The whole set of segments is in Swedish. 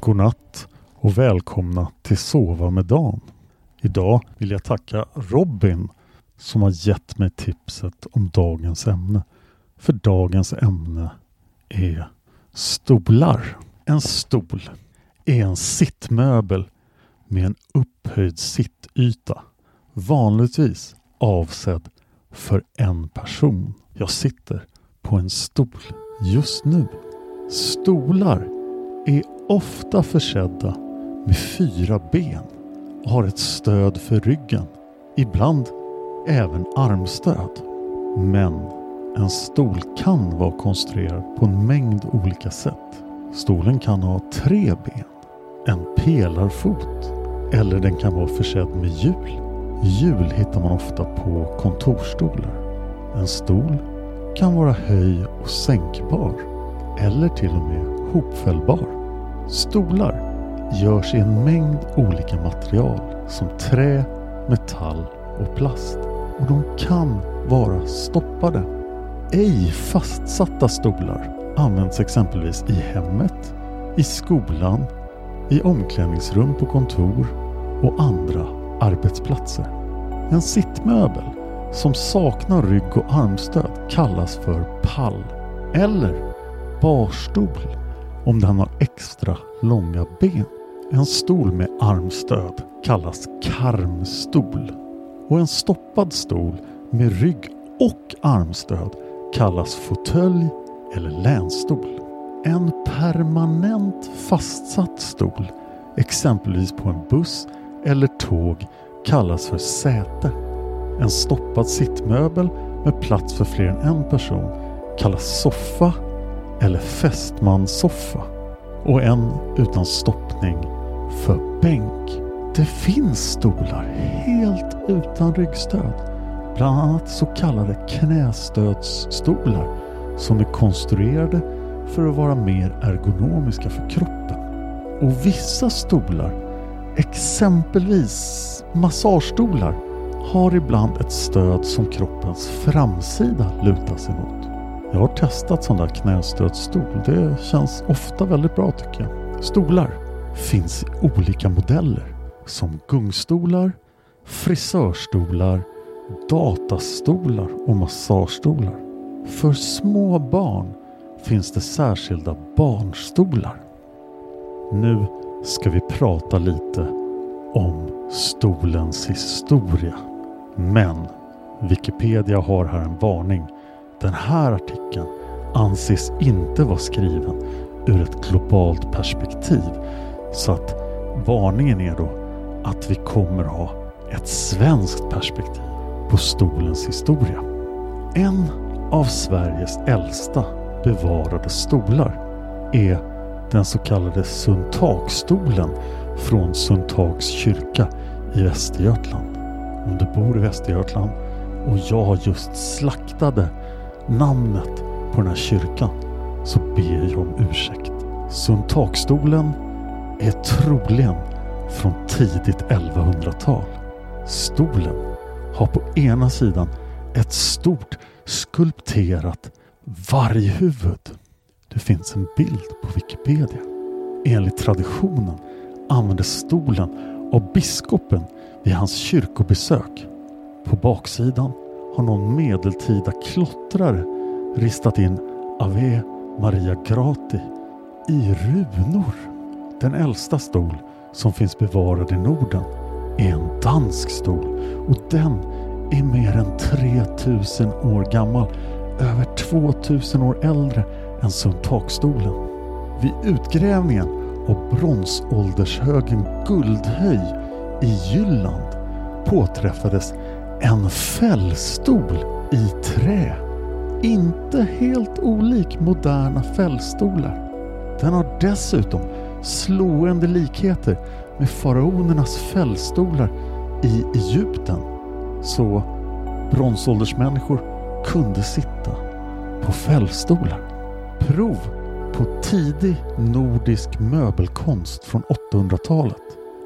Godnatt och välkomna till Sova med Dan. Idag vill jag tacka Robin som har gett mig tipset om dagens ämne. För dagens ämne är stolar. En stol är en sittmöbel med en upphöjd sittyta. Vanligtvis avsedd för en person. Jag sitter på en stol just nu. Stolar är ofta försedda med fyra ben och har ett stöd för ryggen. Ibland även armstöd. Men en stol kan vara konstruerad på en mängd olika sätt. Stolen kan ha tre ben, en pelarfot eller den kan vara försedd med hjul. Hjul hittar man ofta på kontorsstolar. En stol kan vara höj och sänkbar eller till och med hopfällbar. Stolar görs i en mängd olika material som trä, metall och plast och de kan vara stoppade. Ej fastsatta stolar används exempelvis i hemmet, i skolan, i omklädningsrum på kontor och andra arbetsplatser. En sittmöbel som saknar rygg och armstöd kallas för pall eller barstol om den har extra långa ben. En stol med armstöd kallas karmstol och en stoppad stol med rygg och armstöd kallas fåtölj eller länstol. En permanent fastsatt stol, exempelvis på en buss eller tåg, kallas för säte. En stoppad sittmöbel med plats för fler än en person kallas soffa eller fästmanssoffa och en utan stoppning för bänk. Det finns stolar helt utan ryggstöd. Bland annat så kallade knästödsstolar som är konstruerade för att vara mer ergonomiska för kroppen. Och vissa stolar, exempelvis massagestolar, har ibland ett stöd som kroppens framsida lutar sig mot. Jag har testat sån där knästödsstol. Det känns ofta väldigt bra tycker jag. Stolar finns i olika modeller som gungstolar, frisörstolar, datastolar och massagestolar. För små barn finns det särskilda barnstolar. Nu ska vi prata lite om stolens historia. Men Wikipedia har här en varning. Den här artikeln anses inte vara skriven ur ett globalt perspektiv. Så att varningen är då att vi kommer ha ett svenskt perspektiv på stolens historia. En av Sveriges äldsta bevarade stolar är den så kallade Sundtagsstolen från Sundtags kyrka i Västergötland. Om du bor i Västergötland och jag just slaktade namnet på den här kyrkan så ber jag om ursäkt. Sundtagsstolen är troligen från tidigt 1100-tal. Stolen har på ena sidan ett stort skulpterat varghuvud. Det finns en bild på Wikipedia. Enligt traditionen användes stolen av biskopen vid hans kyrkobesök. På baksidan har någon medeltida klottrare ristat in Ave Maria Grati i runor. Den äldsta stol som finns bevarad i Norden är en dansk stol och den är mer än 3000 år gammal, över 2000 år äldre än Sundtakstolen. Vid utgrävningen av bronsåldershögen Guldhöj i Jylland påträffades en fällstol i trä. Inte helt olik moderna fällstolar. Den har dessutom slående likheter med faraonernas fällstolar i Egypten. Så bronsåldersmänniskor kunde sitta på fällstolar. Prov på tidig nordisk möbelkonst från 800-talet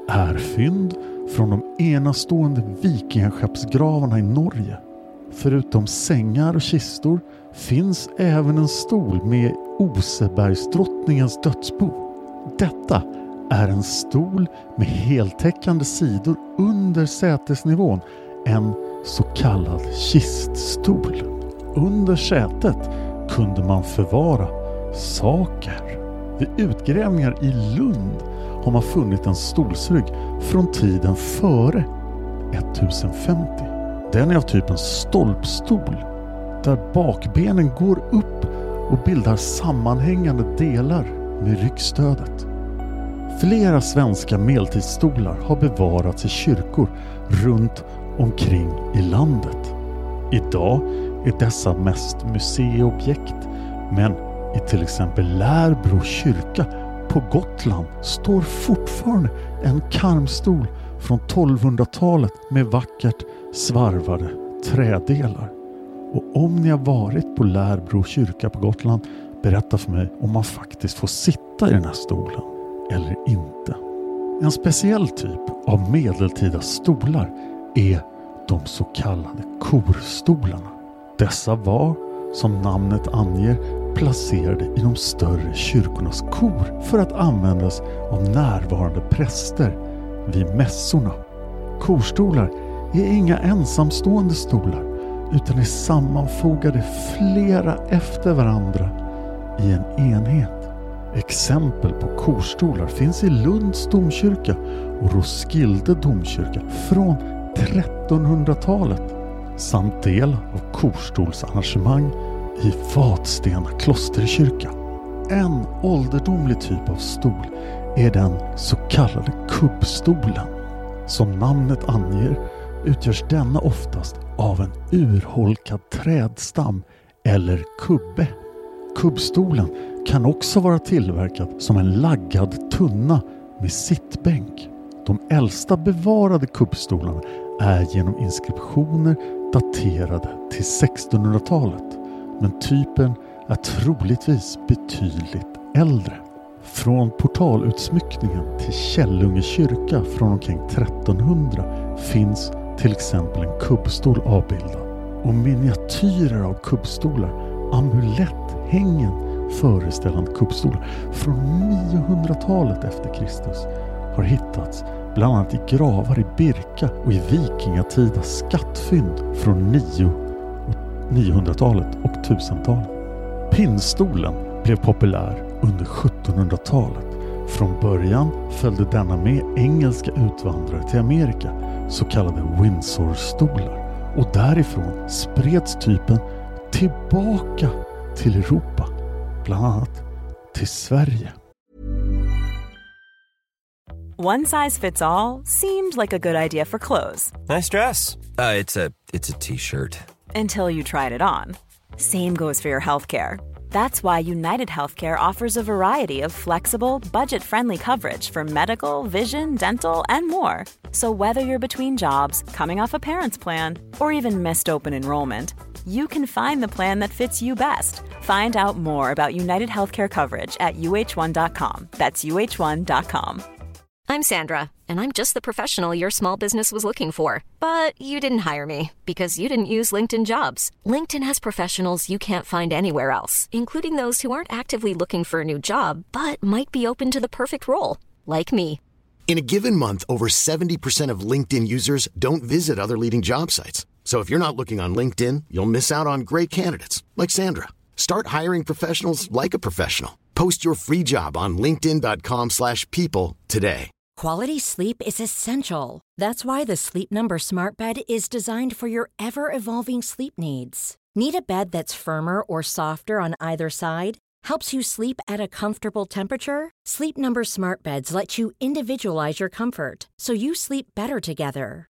är fynd från de enastående vikingaskeppsgravarna i Norge. Förutom sängar och kistor finns även en stol med Osebergsdrottningens dödsbo. Detta är en stol med heltäckande sidor under sätesnivån, en så kallad kiststol. Under sätet kunde man förvara saker. Vid utgrävningar i Lund har man funnit en stolsrygg från tiden före 1050. Den är av typen stolpstol där bakbenen går upp och bildar sammanhängande delar med ryggstödet. Flera svenska medeltidsstolar har bevarats i kyrkor runt omkring i landet. Idag är dessa mest museiobjekt men i till exempel Lärbro kyrka på Gotland står fortfarande en karmstol från 1200-talet med vackert svarvade trädelar. Och om ni har varit på Lärbro kyrka på Gotland, berätta för mig om man faktiskt får sitta i den här stolen eller inte. En speciell typ av medeltida stolar är de så kallade korstolarna. Dessa var, som namnet anger, placerade i de större kyrkornas kor för att användas av närvarande präster vid mässorna. Korstolar är inga ensamstående stolar utan är sammanfogade flera efter varandra i en enhet. Exempel på korstolar finns i Lunds domkyrka och Roskilde domkyrka från 1300-talet samt del av korstolsarrangemang i Vadstena klosterkyrka. En ålderdomlig typ av stol är den så kallade kubbstolen. Som namnet anger utgörs denna oftast av en urholkad trädstam eller kubbe. Kubbstolen kan också vara tillverkad som en laggad tunna med sittbänk. De äldsta bevarade kubbstolarna är genom inskriptioner daterade till 1600-talet men typen är troligtvis betydligt äldre. Från portalutsmyckningen till Källunge kyrka från omkring 1300 finns till exempel en kubbstol avbildad och miniatyrer av kubbstolar, hängen föreställande kuppstolar från 900-talet efter Kristus har hittats bland annat i gravar i Birka och i vikingatida skattfynd från 900-talet och 1000-talet. Pinnstolen blev populär under 1700-talet. Från början följde denna med engelska utvandrare till Amerika, så kallade Windsorstolar. och därifrån spreds typen tillbaka till Europa, bland annat till Sverige. One size fits all seemed like a good idea for clothes Nice dress. Uh, it's a it's a t-shirt. until you tried it on. Same goes for your healthcare. That's why United Healthcare offers a variety of flexible, budget friendly coverage for medical, vision, dental, and more. So, whether you're between jobs, coming off a parent's plan, or even missed open enrollment, you can find the plan that fits you best. Find out more about United Healthcare coverage at uh1.com. That's uh1.com. I'm Sandra, and I'm just the professional your small business was looking for. But you didn't hire me because you didn't use LinkedIn jobs. LinkedIn has professionals you can't find anywhere else, including those who aren't actively looking for a new job but might be open to the perfect role, like me. In a given month, over 70% of LinkedIn users don't visit other leading job sites. So if you're not looking on LinkedIn, you'll miss out on great candidates like Sandra. Start hiring professionals like a professional. Post your free job on linkedin.com/people today. Quality sleep is essential. That's why the Sleep Number Smart Bed is designed for your ever evolving sleep needs. Need a bed that's firmer or softer on either side? Helps you sleep at a comfortable temperature? Sleep Number Smart Beds let you individualize your comfort so you sleep better together.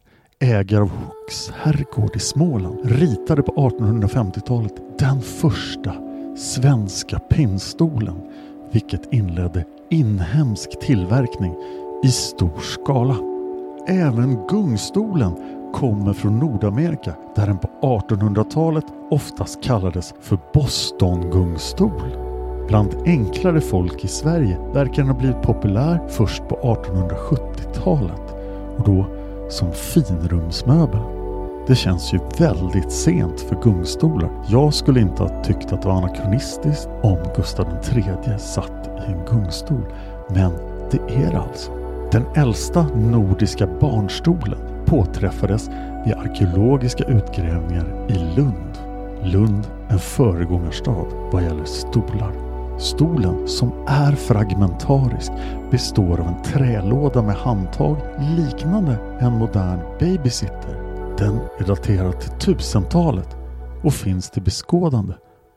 ägare av Hooks herrgård i Småland, ritade på 1850-talet den första svenska pinnstolen, vilket inledde inhemsk tillverkning i stor skala. Även gungstolen kommer från Nordamerika där den på 1800-talet oftast kallades för Boston-gungstol. Bland enklare folk i Sverige verkar den ha blivit populär först på 1870-talet och då som finrumsmöbel. Det känns ju väldigt sent för gungstolar. Jag skulle inte ha tyckt att det var anakronistiskt om Gustav III satt i en gungstol. Men det är det alltså. Den äldsta nordiska barnstolen påträffades vid arkeologiska utgrävningar i Lund. Lund, en föregångarstad vad gäller stolar. Stolen, som är fragmentarisk, består av en trälåda med handtag liknande en modern babysitter. Den är daterad till 1000-talet och finns till beskådande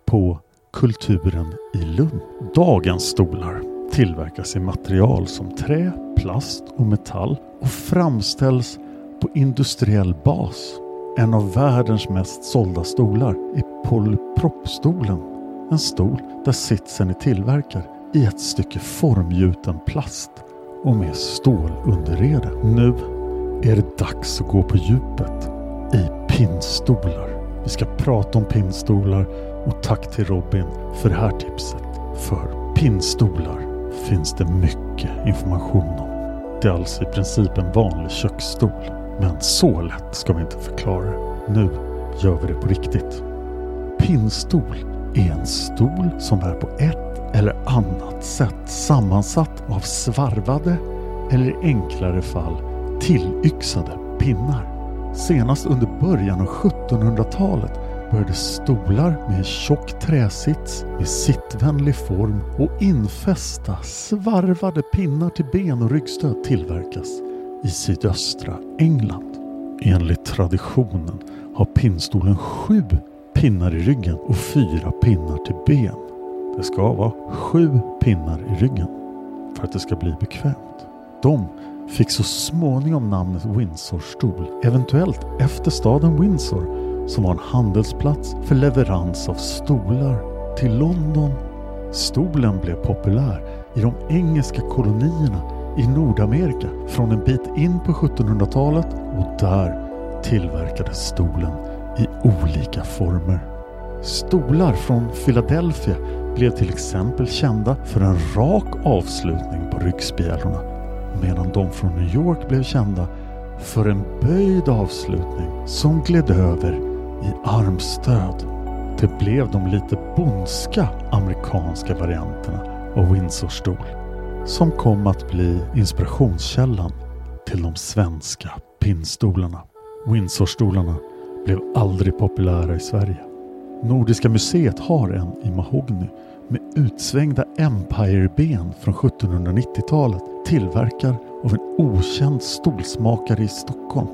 på Kulturen i Lund. Dagens stolar tillverkas i material som trä, plast och metall och framställs på industriell bas. En av världens mest sålda stolar är polypropstolen. En stol där sitsen är tillverkad i ett stycke formgjuten plast och med stålunderrede. Nu är det dags att gå på djupet i pinnstolar. Vi ska prata om pinnstolar och tack till Robin för det här tipset. För pinnstolar finns det mycket information om. Det är alltså i princip en vanlig köksstol. Men så lätt ska vi inte förklara det. Nu gör vi det på riktigt. Pinnstol är en stol som är på ett eller annat sätt sammansatt av svarvade eller i enklare fall tillyxade pinnar. Senast under början av 1700-talet började stolar med en tjock träsits med sittvänlig form och infästa svarvade pinnar till ben och ryggstöd tillverkas i sydöstra England. Enligt traditionen har pinnstolen sju pinnar i ryggen och fyra pinnar till ben. Det ska vara sju pinnar i ryggen för att det ska bli bekvämt. De fick så småningom namnet Windsorstol, eventuellt efter staden Windsor som var en handelsplats för leverans av stolar till London. Stolen blev populär i de engelska kolonierna i Nordamerika från en bit in på 1700-talet och där tillverkades stolen i olika former. Stolar från Philadelphia blev till exempel kända för en rak avslutning på ryggspjälorna medan de från New York blev kända för en böjd avslutning som gled över i armstöd. Det blev de lite bondska amerikanska varianterna av Windsorstol som kom att bli inspirationskällan till de svenska pinnstolarna. Windsorstolarna blev aldrig populära i Sverige. Nordiska museet har en i mahogny med utsvängda Empire-ben från 1790-talet tillverkad av en okänd stolsmakare i Stockholm.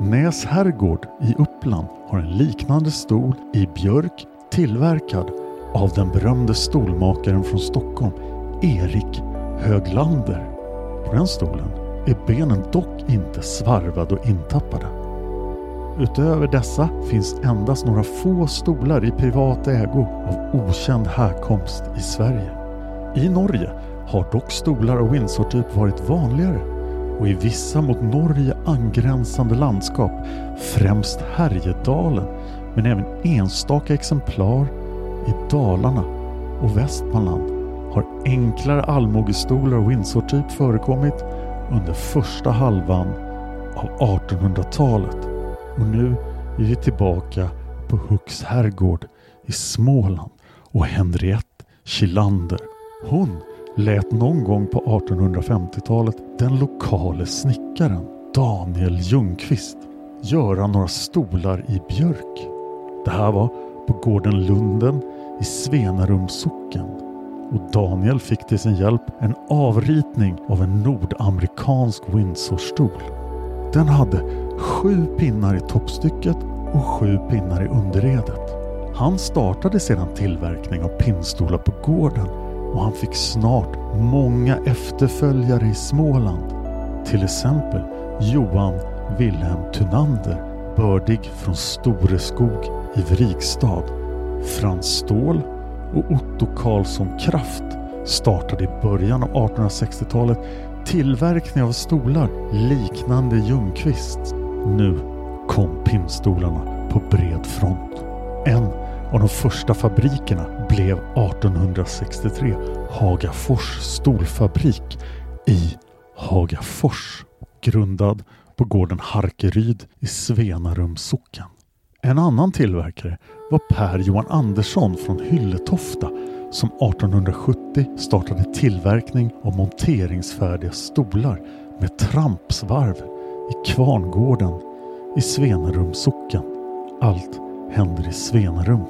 Näs herrgård i Uppland har en liknande stol i björk tillverkad av den berömde stolmakaren från Stockholm Erik Höglander. På den stolen är benen dock inte svarvade och intappade. Utöver dessa finns endast några få stolar i privat ägo av okänd härkomst i Sverige. I Norge har dock stolar av Windsor-typ varit vanligare och i vissa mot Norge angränsande landskap, främst Härjedalen, men även enstaka exemplar i Dalarna och Västmanland har enklare allmogestolar av Windsor-typ förekommit under första halvan av 1800-talet och nu är vi tillbaka på Hux herrgård i Småland och Henriette Kilander. Hon lät någon gång på 1850-talet den lokale snickaren Daniel Ljungqvist göra några stolar i björk. Det här var på gården Lunden i Svenarums socken och Daniel fick till sin hjälp en avritning av en nordamerikansk Windsorstol. Den hade sju pinnar i toppstycket och sju pinnar i underredet. Han startade sedan tillverkning av pinnstolar på gården och han fick snart många efterföljare i Småland. Till exempel Johan Wilhelm Tunander, bördig från Storeskog i Vrigstad. Frans Ståhl och Otto Karlsson Kraft startade i början av 1860-talet tillverkning av stolar liknande Ljungqvists. Nu kom pinnstolarna på bred front. En av de första fabrikerna blev 1863 Hagafors stolfabrik i Hagafors grundad på gården Harkeryd i Svenarums socken. En annan tillverkare var Per Johan Andersson från Hylletofta som 1870 startade tillverkning av monteringsfärdiga stolar med trampsvarv i Kvarngården i Svenarums socken. Allt händer i Svenarum.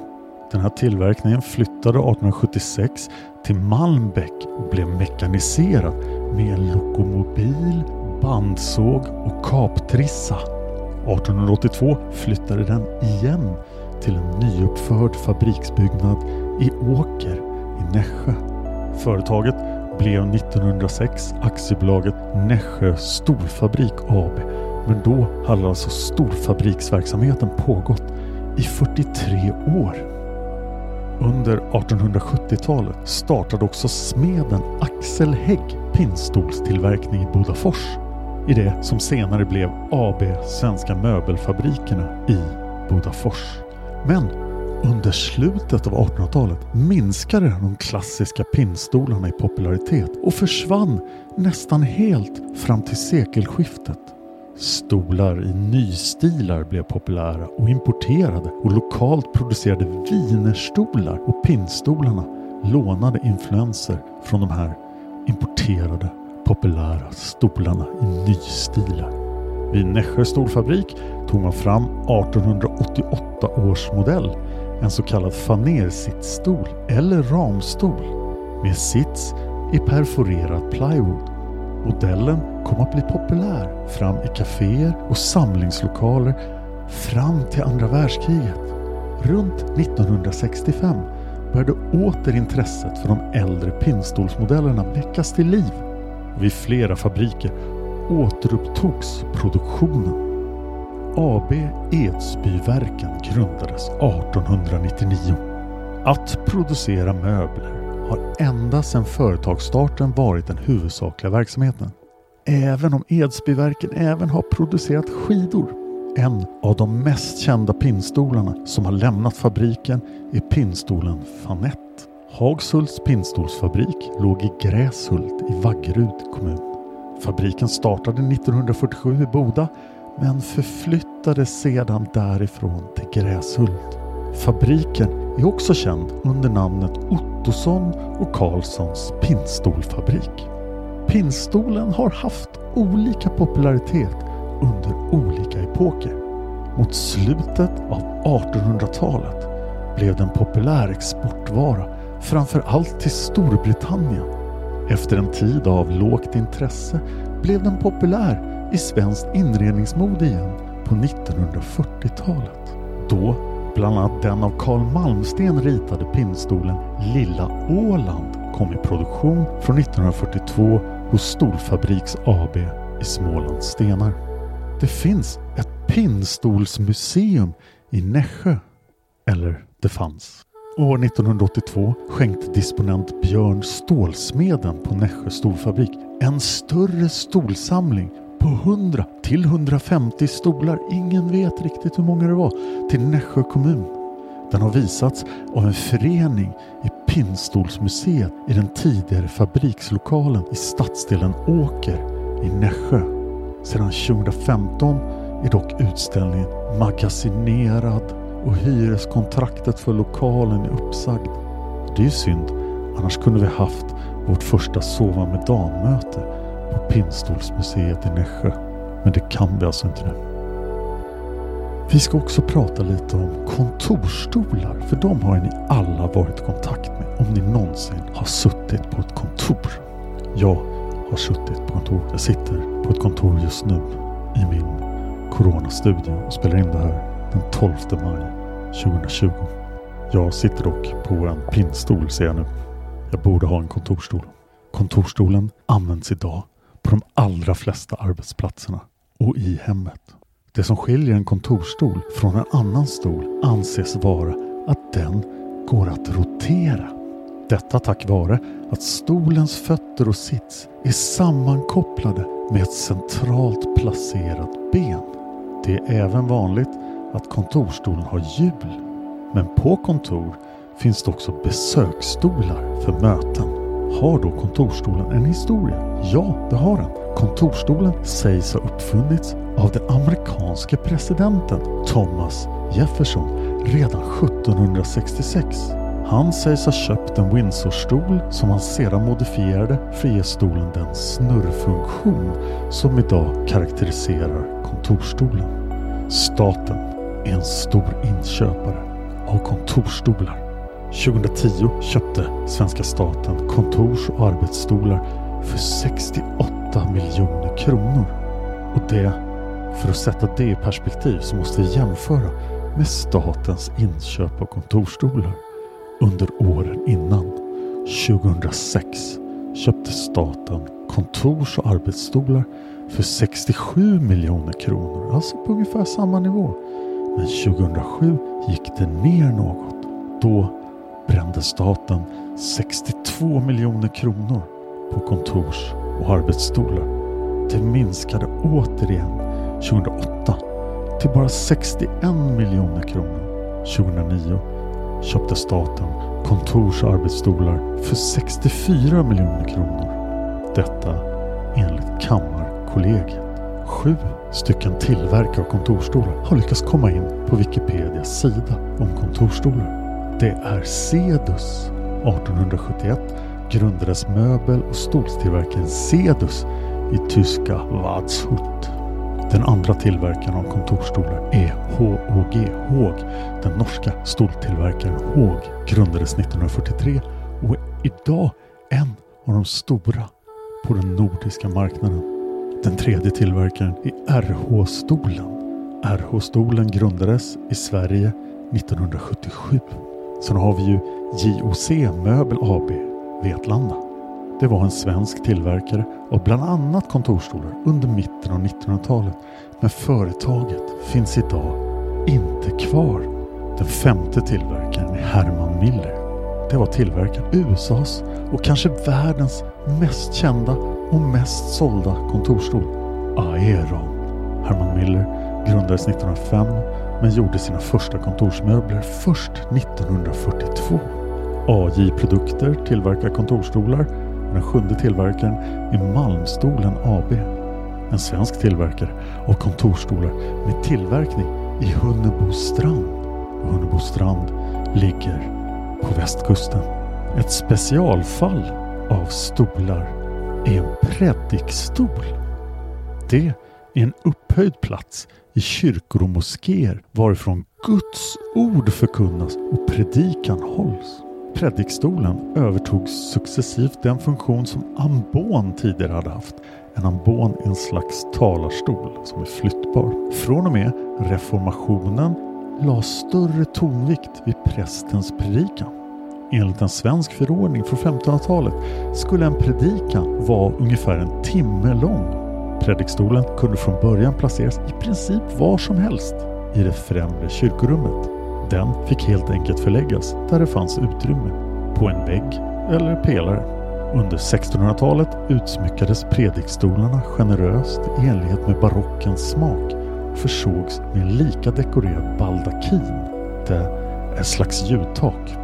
Den här tillverkningen flyttade 1876 till Malmbäck och blev mekaniserad med en lokomobil, bandsåg och kaptrissa. 1882 flyttade den igen till en nyuppförd fabriksbyggnad i Åker i Nässjö. Företaget blev 1906 aktiebolaget Nässjö Storfabrik AB men då hade alltså storfabriksverksamheten pågått i 43 år. Under 1870-talet startade också smeden Axel Hägg pinnstolstillverkning i Bodafors i det som senare blev AB Svenska Möbelfabrikerna i Bodafors. Men under slutet av 1800-talet minskade de klassiska pinnstolarna i popularitet och försvann nästan helt fram till sekelskiftet. Stolar i nystilar blev populära och importerade och lokalt producerade vinerstolar och pinnstolarna lånade influenser från de här importerade populära stolarna i nystilar. Vid Nässjö stolfabrik tog man fram 1888 års modell, en så kallad fanersittstol eller ramstol med sits i perforerad plywood. Modellen kom att bli populär fram i kaféer och samlingslokaler fram till andra världskriget. Runt 1965 började åter intresset för de äldre pinnstolsmodellerna väckas till liv. Vid flera fabriker återupptogs produktionen. AB Edsbyverken grundades 1899. Att producera möbler har ända sedan företagsstarten varit den huvudsakliga verksamheten. Även om Edsbyverken även har producerat skidor. En av de mest kända pinnstolarna som har lämnat fabriken är pinnstolen Fanett. Hagshults pinnstolsfabrik låg i Gräshult i Vaggeryd kommun. Fabriken startade 1947 i Boda men förflyttades sedan därifrån till Gräshult. Fabriken är också känd under namnet Ottosson och Karlssons pinnstolfabrik. Pinnstolen har haft olika popularitet under olika epoker. Mot slutet av 1800-talet blev den populär exportvara framför allt till Storbritannien. Efter en tid av lågt intresse blev den populär i svenskt inredningsmode igen på 1940-talet. Då bland annat den av Carl Malmsten ritade pinnstolen Lilla Åland kom i produktion från 1942 hos Stolfabriks AB i Smålands Stenar. Det finns ett pinnstolsmuseum i Nässjö. Eller det fanns. År 1982 skänkte disponent Björn Stålsmeden på Nässjö stolfabrik en större stolsamling på 100 till 150 stolar, ingen vet riktigt hur många det var, till Nässjö kommun. Den har visats av en förening i Pinnstolsmuseet i den tidigare fabrikslokalen i stadsdelen Åker i Nässjö. Sedan 2015 är dock utställningen magasinerad och hyreskontraktet för lokalen är uppsagd. Det är ju synd, annars kunde vi haft vårt första Sova med dammöte möte Pinnstolsmuseet i Nässjö. Men det kan vi alltså inte nu. Vi ska också prata lite om kontorstolar, för de har ni alla varit i kontakt med om ni någonsin har suttit på ett kontor. Jag har suttit på kontor. Jag sitter på ett kontor just nu i min coronastudio och spelar in det här den 12 maj 2020. Jag sitter dock på en pinnstol ser jag nu. Jag borde ha en kontorstol. Kontorstolen används idag på de allra flesta arbetsplatserna och i hemmet. Det som skiljer en kontorsstol från en annan stol anses vara att den går att rotera. Detta tack vare att stolens fötter och sits är sammankopplade med ett centralt placerat ben. Det är även vanligt att kontorstolen har hjul. Men på kontor finns det också besöksstolar för möten. Har då kontorsstolen en historia? Ja, det har den. Kontorsstolen sägs ha uppfunnits av den amerikanske presidenten Thomas Jefferson redan 1766. Han sägs ha köpt en Windsorstol som han sedan modifierade för att ge stolen den snurrfunktion som idag karaktäriserar kontorsstolen. Staten är en stor inköpare av kontorsstolar. 2010 köpte svenska staten kontors och arbetsstolar för 68 miljoner kronor. Och det, för att sätta det i perspektiv så måste vi jämföra med statens inköp av kontorsstolar. under åren innan. 2006 köpte staten kontors och arbetsstolar för 67 miljoner kronor, alltså på ungefär samma nivå. Men 2007 gick det ner något. Då brände staten 62 miljoner kronor på kontors och arbetsstolar. Det minskade återigen 2008 till bara 61 miljoner kronor. 2009 köpte staten kontors och arbetsstolar för 64 miljoner kronor. Detta enligt Kammarkollegiet. Sju stycken tillverkare av kontorsstolar har lyckats komma in på Wikipedias sida om kontorsstolar. Det är Cedus. 1871 grundades möbel och stolstillverkaren Cedus i tyska Wadshut. Den andra tillverkaren av kontorsstolar är HOG Håg. Den norska stoltillverkaren Håg grundades 1943 och är idag en av de stora på den nordiska marknaden. Den tredje tillverkaren är RH-stolen. RH-stolen grundades i Sverige 1977. Sen har vi ju JOC Möbel AB, Vetlanda. Det var en svensk tillverkare av bland annat kontorsstolar under mitten av 1900-talet. Men företaget finns idag inte kvar. Den femte tillverkaren är Herman Miller. Det var tillverkaren USAs och kanske världens mest kända och mest sålda kontorsstol. Aeron. Herman Miller grundades 1905 men gjorde sina första kontorsmöbler först 1942. AJ Produkter tillverkar kontorsstolar och den sjunde tillverkaren är Malmstolen AB. En svensk tillverkare av kontorsstolar med tillverkning i Hunnebostrand. Och Hunnebostrand ligger på västkusten. Ett specialfall av stolar är en predikstol. Det är en upphöjd plats i kyrkor och moskéer varifrån Guds ord förkunnas och predikan hålls. Predikstolen övertog successivt den funktion som ambon tidigare hade haft. En ambon är en slags talarstol som är flyttbar. Från och med reformationen lades större tonvikt vid prästens predikan. Enligt en svensk förordning från 1500-talet skulle en predikan vara ungefär en timme lång. Predikstolen kunde från början placeras i princip var som helst i det främre kyrkorummet. Den fick helt enkelt förläggas där det fanns utrymme, på en vägg eller pelare. Under 1600-talet utsmyckades predikstolarna generöst i enlighet med barockens smak och försågs med en lika dekorerad baldakin. Det är ett slags ljudtak.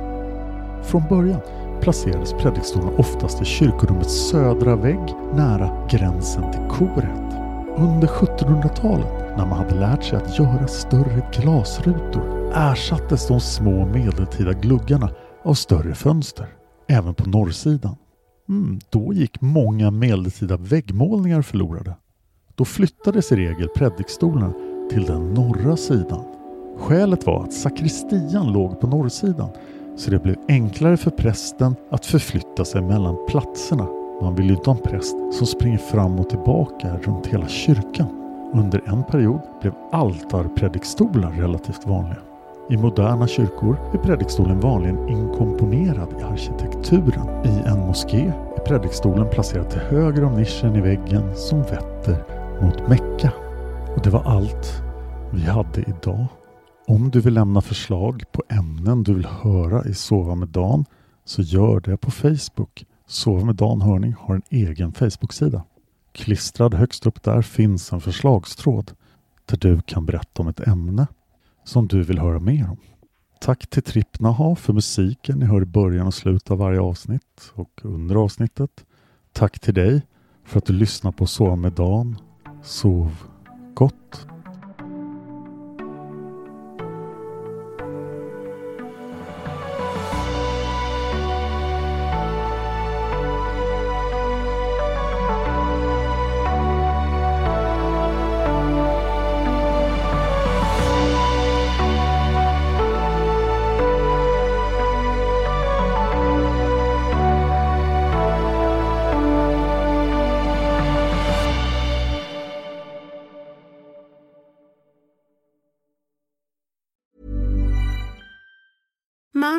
Från början placerades predikstolarna oftast i kyrkorummets södra vägg nära gränsen till koret. Under 1700-talet, när man hade lärt sig att göra större glasrutor, ersattes de små medeltida gluggarna av större fönster, även på norrsidan. Mm, då gick många medeltida väggmålningar förlorade. Då flyttades i regel predikstolarna till den norra sidan. Skälet var att sakristian låg på norrsidan så det blev enklare för prästen att förflytta sig mellan platserna. Man vill ju inte ha en präst som springer fram och tillbaka runt hela kyrkan. Under en period blev altarpredikstolar relativt vanliga. I moderna kyrkor är predikstolen vanligen inkomponerad i arkitekturen. I en moské är predikstolen placerad till höger om nischen i väggen som vetter mot Mecka. Och det var allt vi hade idag. Om du vill lämna förslag på ämnen du vill höra i Sova med Dan så gör det på Facebook. Sova med Dan Hörning har en egen Facebook-sida. Klistrad högst upp där finns en förslagstråd där du kan berätta om ett ämne som du vill höra mer om. Tack till Trippnaha för musiken ni hör i början och slutet av varje avsnitt och under avsnittet. Tack till dig för att du lyssnar på Sova med Dan. Sov gott!